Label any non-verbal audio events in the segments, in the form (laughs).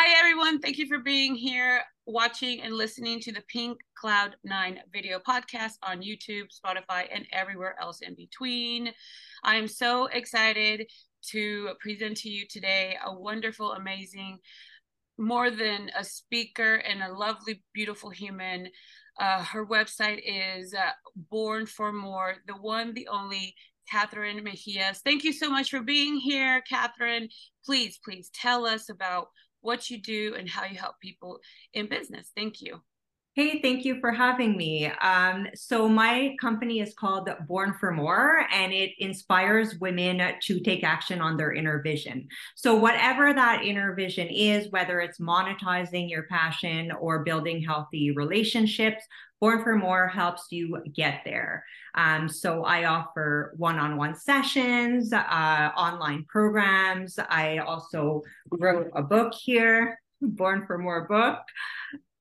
Hi, everyone. Thank you for being here, watching, and listening to the Pink Cloud 9 video podcast on YouTube, Spotify, and everywhere else in between. I am so excited to present to you today a wonderful, amazing, more than a speaker and a lovely, beautiful human. Uh, her website is uh, Born for More, the one, the only Kathryne Mejias. Thank you so much for being here, Kathryne. Please, please tell us about what you do and how you help people in business. Thank you. Hey, thank you for having me. Um, so, my company is called Born for More, and it inspires women to take action on their inner vision. So, whatever that inner vision is, whether it's monetizing your passion or building healthy relationships, Born for More helps you get there. Um, so I offer one-on-one sessions, uh, online programs. I also wrote a book here, Born for More book.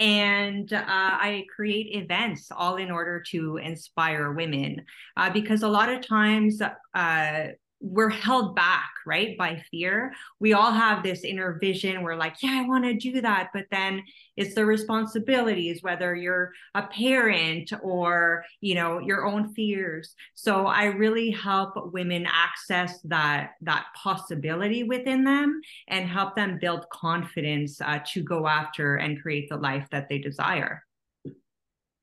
And uh, I create events all in order to inspire women uh, because a lot of times uh, we're held back right by fear. We all have this inner vision. We're like yeah i want to do that. But then it's the responsibilities whether you're a parent or you know your own fears. So i really help women access that that possibility within them and help them build confidence uh, to go after and create the life that they desire.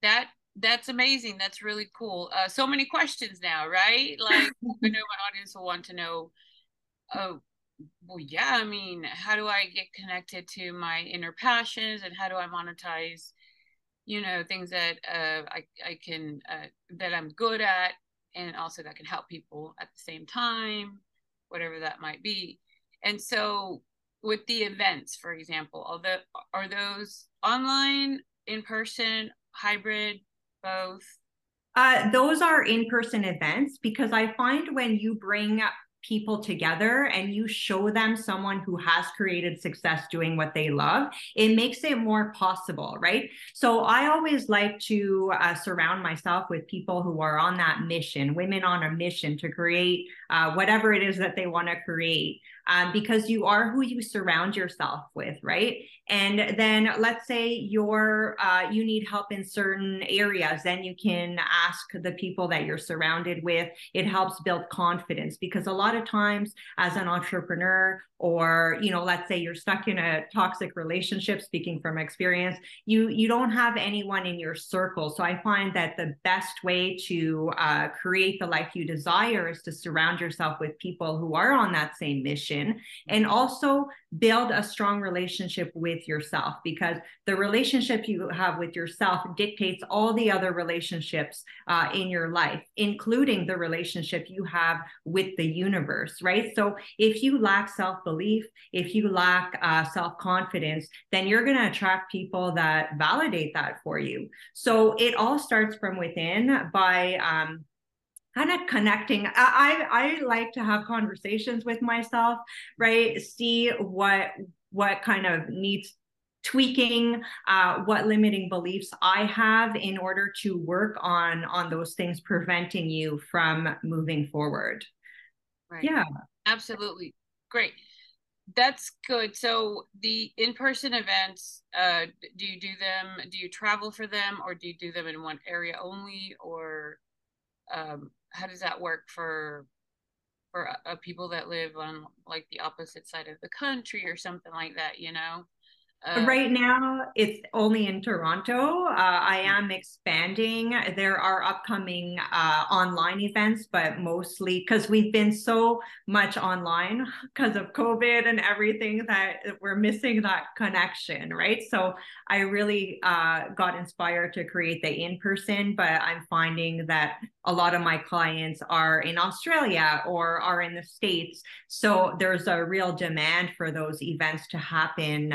That that's amazing. That's really cool. Uh, so many questions now, right? Like (laughs) I know my audience will want to know. Oh, well, yeah. I mean, how do I get connected to my inner passions, and how do I monetize? You know, things that uh, I I can uh, that I'm good at, and also that can help people at the same time, whatever that might be. And so, with the events, for example, although are those online, in person, hybrid? Both? Uh, those are in person events because I find when you bring people together and you show them someone who has created success doing what they love, it makes it more possible, right? So I always like to uh, surround myself with people who are on that mission, women on a mission to create uh, whatever it is that they want to create um, because you are who you surround yourself with, right? And then let's say you're uh, you need help in certain areas, then you can ask the people that you're surrounded with. It helps build confidence because a lot of times, as an entrepreneur, or you know, let's say you're stuck in a toxic relationship. Speaking from experience, you you don't have anyone in your circle. So I find that the best way to uh, create the life you desire is to surround yourself with people who are on that same mission and also build a strong relationship with yourself because the relationship you have with yourself dictates all the other relationships uh, in your life, including the relationship you have with the universe, right? So if you lack self belief, if you lack uh, self confidence, then you're going to attract people that validate that for you. So it all starts from within by um, kind of connecting. I, I i like to have conversations with myself right? See what what kind of needs tweaking uh, what limiting beliefs i have in order to work on on those things preventing you from moving forward. Right. Yeah. Absolutely. Great. That's good. So the in-person events uh do you do them do you travel for them or do you do them in one area only or um how does that work for for uh, people that live on like the opposite side of the country or something like that you know uh, right now, it's only in Toronto. Uh, I am expanding. There are upcoming uh, online events, but mostly because we've been so much online (laughs) because of COVID and everything that we're missing that connection, right? So I really uh, got inspired to create the in person, but I'm finding that a lot of my clients are in Australia or are in the States. So there's a real demand for those events to happen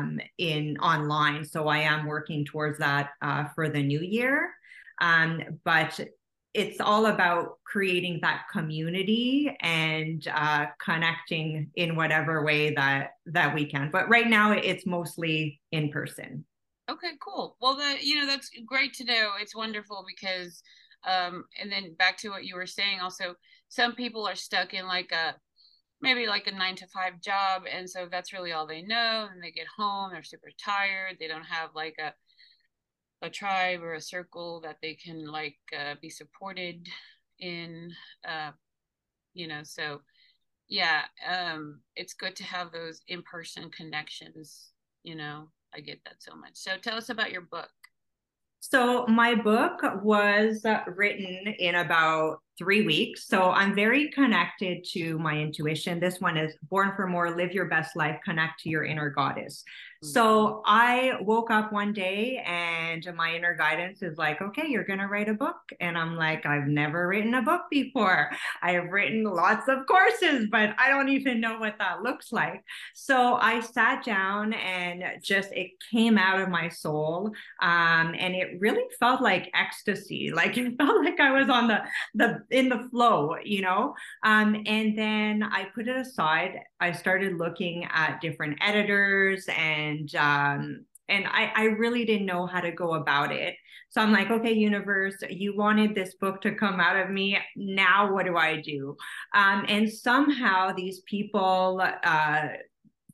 um, in online. So I am working towards that uh, for the new year. Um, but it's all about creating that community and uh, connecting in whatever way that that we can. But right now, it's mostly in person. Okay, cool. Well, that you know that's great to know. It's wonderful because um, and then back to what you were saying also some people are stuck in like a maybe like a nine to five job and so that's really all they know and they get home they're super tired they don't have like a a tribe or a circle that they can like uh, be supported in uh, you know so yeah um it's good to have those in-person connections you know i get that so much. So tell us about your book. So my book was written in about three weeks. So I'm very connected to my intuition. This one is Born for More, Live Your Best Life, Connect to Your Inner Goddess. So I woke up one day and my inner guidance is like, okay, you're going to write a book. And I'm like, I've never written a book before. (laughs) I have written lots of courses, but I don't even know what that looks like. So I sat down and just it came out of my soul. Um, and it really felt like ecstasy. Like (laughs) it felt like I was on the, the, in the flow, you know? Um, and then I put it aside. I started looking at different editors and um, and I, I really didn't know how to go about it. So I'm like, okay, universe, you wanted this book to come out of me. Now what do I do? Um, and somehow these people uh,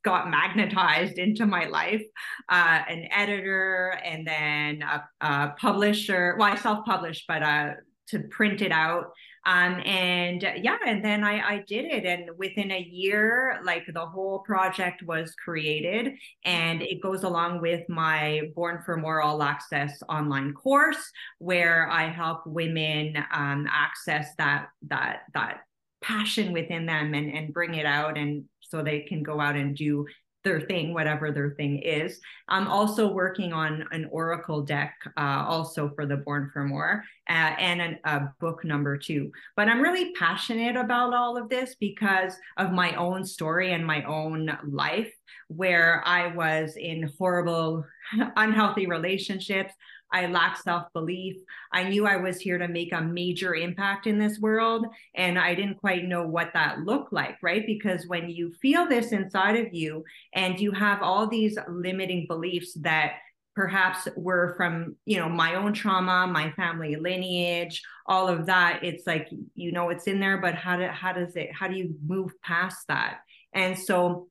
got magnetized into my life uh, an editor and then a, a publisher well i self-published but uh, to print it out um, and yeah, and then I, I did it. And within a year, like the whole project was created. And it goes along with my Born for More All Access online course, where I help women um, access that that that passion within them and, and bring it out and so they can go out and do their thing, whatever their thing is. I'm also working on an Oracle deck, uh, also for the Born for More, uh, and an, a book number two. But I'm really passionate about all of this because of my own story and my own life, where I was in horrible, (laughs) unhealthy relationships. I lacked self belief. I knew I was here to make a major impact in this world. And I didn't quite know what that looked like, right? Because when you feel this inside of you and you have all these limiting beliefs that perhaps were from you know my own trauma my family lineage all of that it's like you know it's in there but how do how does it how do you move past that and so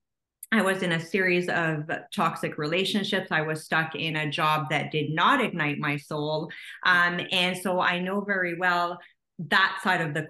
I was in a series of toxic relationships. I was stuck in a job that did not ignite my soul. Um, and so I know very well that side of the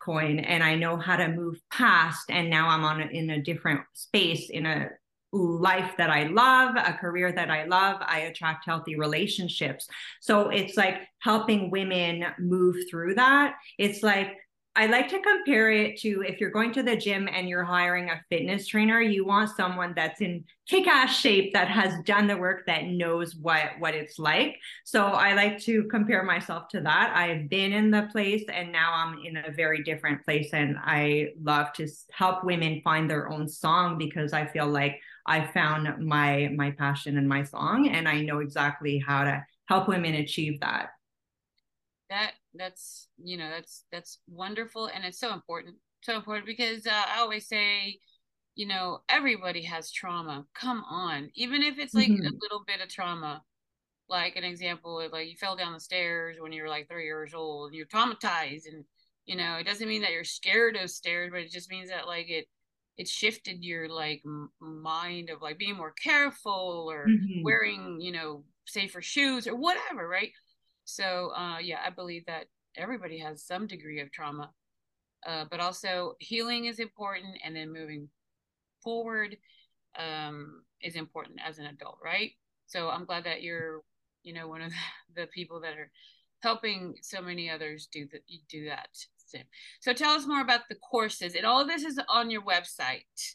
coin, and I know how to move past. And now I'm on a, in a different space in a life that I love, a career that I love. I attract healthy relationships. So it's like helping women move through that. It's like I like to compare it to if you're going to the gym and you're hiring a fitness trainer, you want someone that's in kick-ass shape that has done the work that knows what what it's like. So I like to compare myself to that. I've been in the place and now I'm in a very different place and I love to help women find their own song because I feel like I found my my passion and my song and I know exactly how to help women achieve that that that's you know that's that's wonderful and it's so important so important because uh, i always say you know everybody has trauma come on even if it's like mm-hmm. a little bit of trauma like an example of like you fell down the stairs when you were like three years old and you're traumatized and you know it doesn't mean that you're scared of stairs but it just means that like it it shifted your like m- mind of like being more careful or mm-hmm. wearing you know safer shoes or whatever right so uh, yeah, I believe that everybody has some degree of trauma, uh, but also healing is important, and then moving forward um, is important as an adult, right? So I'm glad that you're, you know, one of (laughs) the people that are helping so many others do that. Do that. So tell us more about the courses, and all of this is on your website.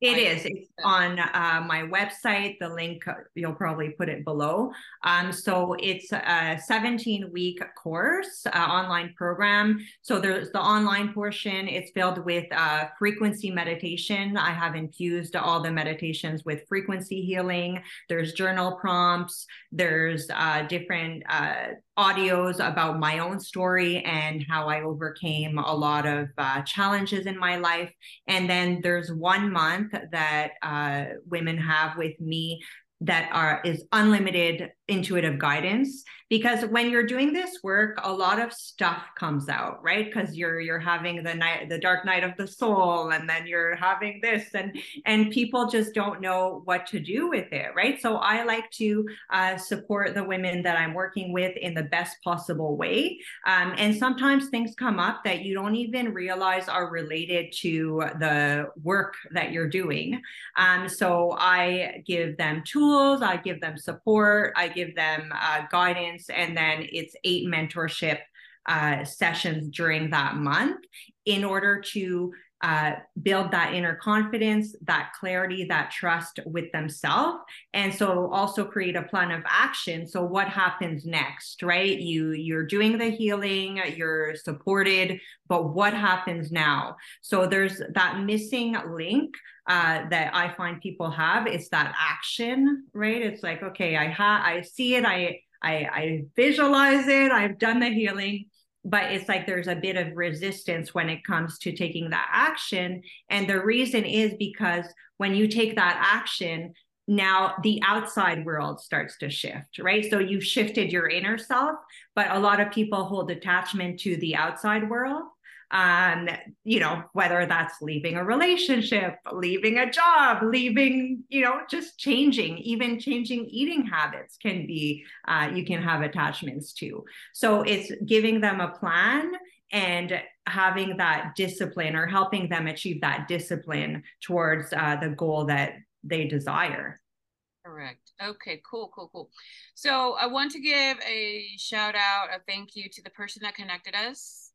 It is. It's on uh, my website. The link, uh, you'll probably put it below. Um, so it's a 17 week course, uh, online program. So there's the online portion. It's filled with uh, frequency meditation. I have infused all the meditations with frequency healing. There's journal prompts. There's uh, different uh, audios about my own story and how I overcame a lot of uh, challenges in my life. And then there's one month that uh, women have with me that are is unlimited intuitive guidance because when you're doing this work a lot of stuff comes out right? Because you're you're having the night the dark night of the soul and then you're having this and and people just don't know what to do with it right? So i like to uh, support the women that i'm working with in the best possible way. Um, and sometimes things come up that you don't even realize are related to the work that you're doing. Um, so i give them tools i give them support i give them uh, guidance and then it's eight mentorship uh, sessions during that month in order to uh, build that inner confidence, that clarity, that trust with themselves. And so also create a plan of action. So what happens next, right? You you're doing the healing, you're supported, but what happens now? So there's that missing link uh, that I find people have. It's that action, right? It's like, okay, I have I see it, I I, I visualize it, I've done the healing, but it's like there's a bit of resistance when it comes to taking that action. And the reason is because when you take that action, now the outside world starts to shift, right? So you've shifted your inner self, but a lot of people hold attachment to the outside world um, you know, whether that's leaving a relationship, leaving a job, leaving, you know, just changing, even changing eating habits can be, uh, you can have attachments to. So it's giving them a plan and having that discipline or helping them achieve that discipline towards uh, the goal that they desire. Correct. Okay, cool, cool, cool. So I want to give a shout out, a thank you to the person that connected us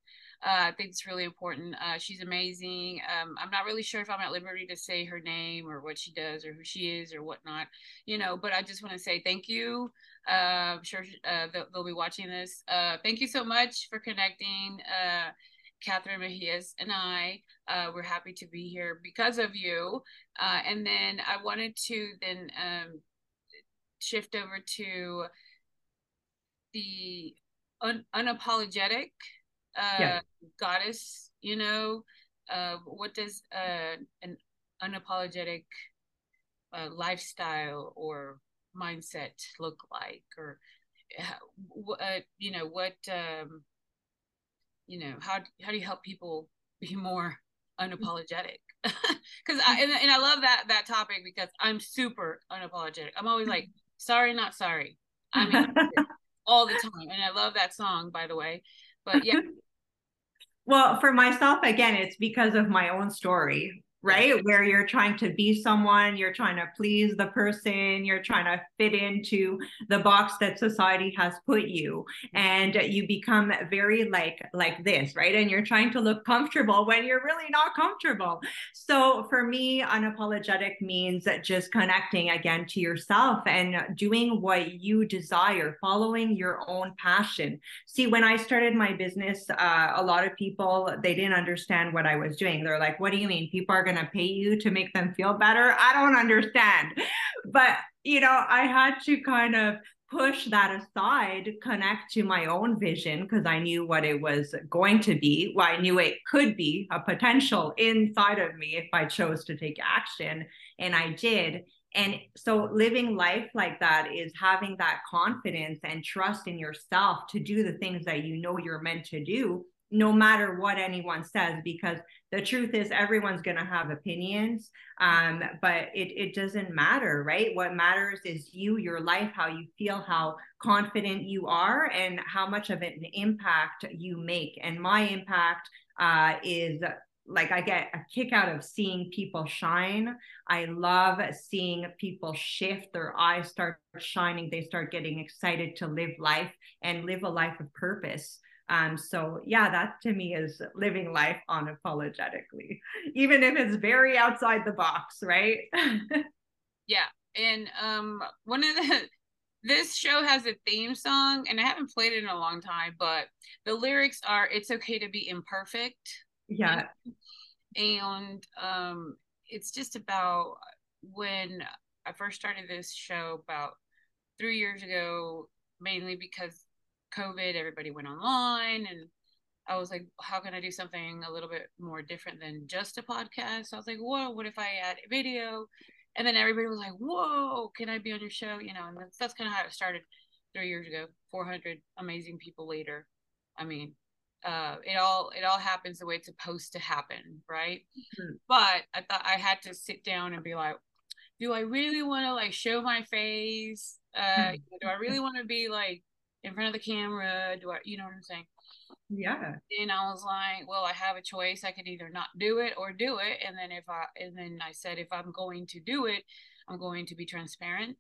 uh, I think it's really important. Uh, she's amazing. Um, I'm not really sure if I'm at liberty to say her name or what she does or who she is or whatnot, you know, but I just want to say thank you. Uh, I'm sure uh, they'll, they'll, be watching this. Uh, thank you so much for connecting. Uh, Kathryne Mejias and I, we're happy to be here because of you. and then I wanted to then um, shift over to the un- unapologetic uh, yeah. goddess you know uh, what does uh, an unapologetic uh, lifestyle or mindset look like or uh, you know what um, you know how how do you help people be more unapologetic (laughs) because I and, and I love that that topic because I'm super unapologetic. I'm always like (laughs) sorry not sorry. I mean (laughs) all the time and I love that song by the way. But yeah, well, for myself, again, it's because of my own story right? Where you're trying to be someone, you're trying to please the person, you're trying to fit into the box that society has put you. And you become very like like this, right? And you're trying to look comfortable when you're really not comfortable. So for me, unapologetic means just connecting again to yourself and doing what you desire, following your own passion. See, when I started my business, uh, a lot of people they didn't understand what I was doing. They're like, "What do you mean? People are going going to pay you to make them feel better. I don't understand. But, you know, I had to kind of push that aside, connect to my own vision because I knew what it was going to be. Well, I knew it could be a potential inside of me if I chose to take action. And I did. And so living life like that is having that confidence and trust in yourself to do the things that you know you're meant to do no matter what anyone says because the truth is everyone's going to have opinions um, but it, it doesn't matter right what matters is you your life how you feel how confident you are and how much of an impact you make and my impact uh, is like I get a kick out of seeing people shine. I love seeing people shift, their eyes start shining, they start getting excited to live life and live a life of purpose. Um, so yeah, that to me is living life unapologetically, (laughs) even if it's very outside the box, right? (laughs) yeah. And um one of the (laughs) this show has a theme song and I haven't played it in a long time, but the lyrics are it's okay to be imperfect. Yeah. And um it's just about when I first started this show about three years ago, mainly because COVID, everybody went online and I was like, how can I do something a little bit more different than just a podcast? So I was like, whoa, what if I add video? And then everybody was like, "Whoa, can I be on your show?" You know, and that's, that's kind of how it started three years ago. Four hundred amazing people later. I mean, uh, it all it all happens the way it's supposed to happen, right? Mm-hmm. But I thought I had to sit down and be like, do I really want to like show my face? Uh, mm-hmm. do I really want to be like in front of the camera? Do I, you know what I'm saying? Yeah. And I was like, well, I have a choice. I could either not do it or do it. And then if I, and then I said, if I'm going to do it, I'm going to be transparent,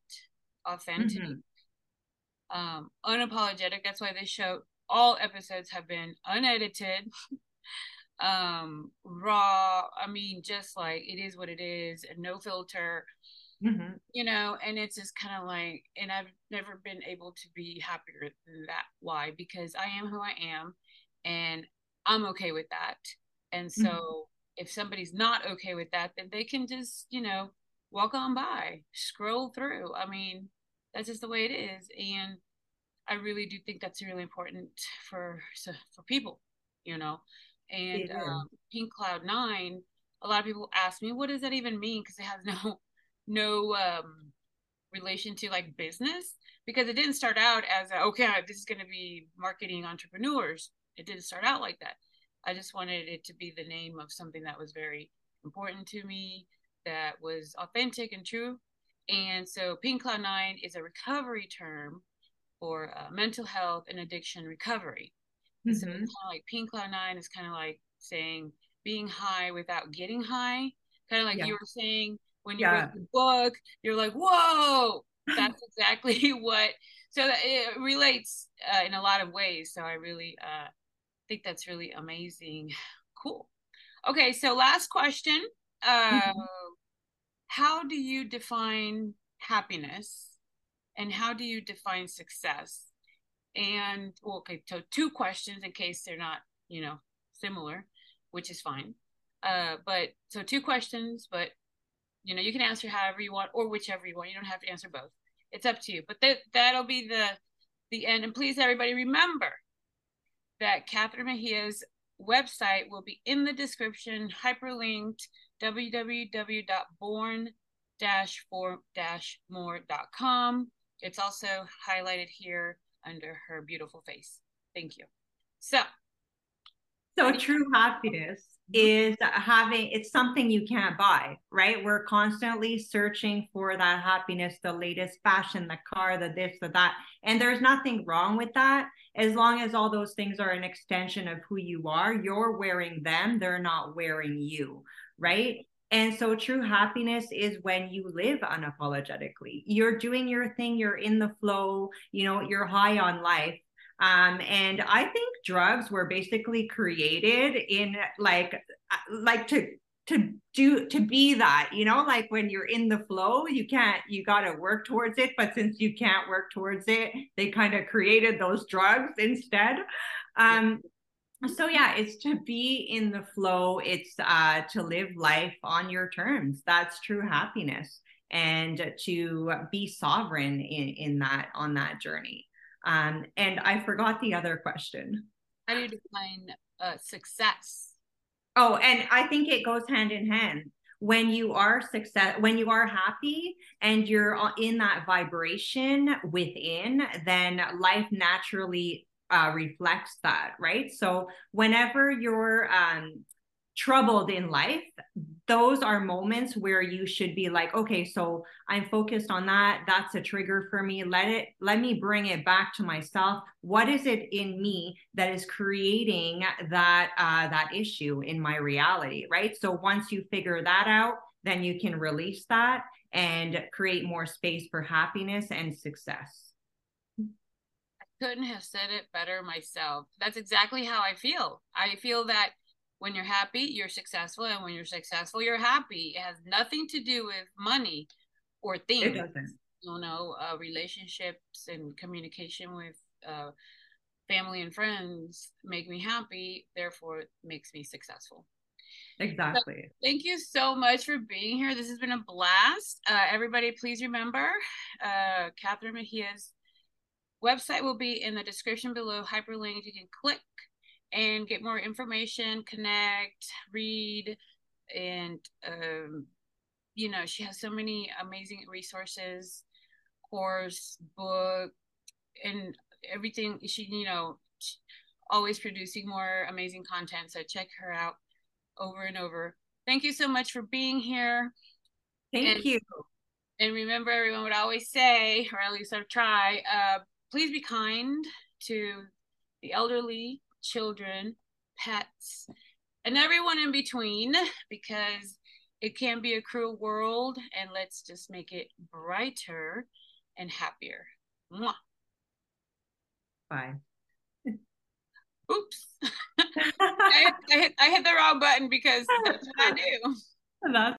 authentic, mm-hmm. um, unapologetic. That's why this show, all episodes have been unedited, (laughs) um, raw. I mean, just like it is what it is, and no filter. Mm-hmm. You know, and it's just kind of like, and I've never been able to be happier than that. Why? Because I am who I am and I'm okay with that. And so mm-hmm. if somebody's not okay with that, then they can just, you know, walk on by, scroll through. I mean, that's just the way it is. And I really do think that's really important for for people, you know. And um, Pink Cloud Nine, a lot of people ask me, what does that even mean? Because it has (laughs) no no um, relation to like business. Because it didn't start out as a, okay, this is going to be marketing entrepreneurs it didn't start out like that. I just wanted it to be the name of something that was very important to me, that was authentic and true. And so Pink Cloud Nine is a recovery term for uh, mental health and addiction recovery. Mm-hmm. So it's kind of like Pink Cloud Nine is kind of like saying being high without getting high. Kind of like yeah. you were saying when you yeah. read the book, you're like, whoa, that's (laughs) exactly (laughs) what. So it relates uh, in a lot of ways. So I really uh, think that's really amazing. Cool. Okay, so last question. Uh, mm-hmm. How do you define happiness and how do you define success? And well, okay, so two questions in case they're not, you know, similar, which is fine. Uh, but so two questions, but you know, you can answer however you want or whichever you want. You don't have to answer both. It's up to you. But that that'll be the the end. And please, everybody, remember that Kathryne Mejia's website will be in the description, hyperlinked www.born-for-more.com. It's also highlighted here under her beautiful face. Thank you. So, so true happiness mm-hmm. is having it's something you can't buy, right? We're constantly searching for that happiness, the latest fashion, the car, the this, the that. And there's nothing wrong with that as long as all those things are an extension of who you are, you're wearing them, they're not wearing you, right? And so true happiness is when you live unapologetically. You're doing your thing, you're in the flow, you know, you're high on life. Um, and I think drugs were basically created in like uh, like to to do to be that you know like when you're in the flow you can't you got to work towards it but since you can't work towards it they kind of created those drugs instead. Um so yeah it's to be in the flow it's uh to live life on your terms. That's true happiness and to be sovereign in in that on that journey um and i forgot the other question how do you define uh, success Oh, and I think it goes hand in hand. When you are success, when you are happy and you're in that vibration within, then life naturally uh, reflects that, right? So whenever you're um, troubled in life, those are moments where you should be like, okay, so I'm focused on that. That's a trigger for me. Let it, let me bring it back to myself. What is it in me that is creating that, uh, that issue in my reality? Right. So once you figure that out, then you can release that and create more space for happiness and success. I couldn't have said it better myself. That's exactly how I feel. I feel that when you're happy, you're successful, and when you're successful, you're happy. It has nothing to do with money or things. It doesn't. You know, uh, relationships and communication with uh, family and friends make me happy. Therefore, it makes me successful. Exactly. So, thank you so much for being here. This has been a blast. Uh, everybody, please remember uh, Kathryne Mejia's website will be in the description below, hyperlinked. You can click and get more information, connect, read, and um, you know, she has so many amazing resources, course, book, and everything. She, you know, always producing more amazing content. So check her out over and over. Thank you so much for being here. Thank and, you. And remember, everyone would always say, or at least I'll try, uh, please be kind to the elderly, children, pets, and everyone in between because it can be a cruel world and let's just make it brighter and happier. Mwah. Bye. Oops. (laughs) I, hit, I, hit, I hit the wrong button because that's what I do. That's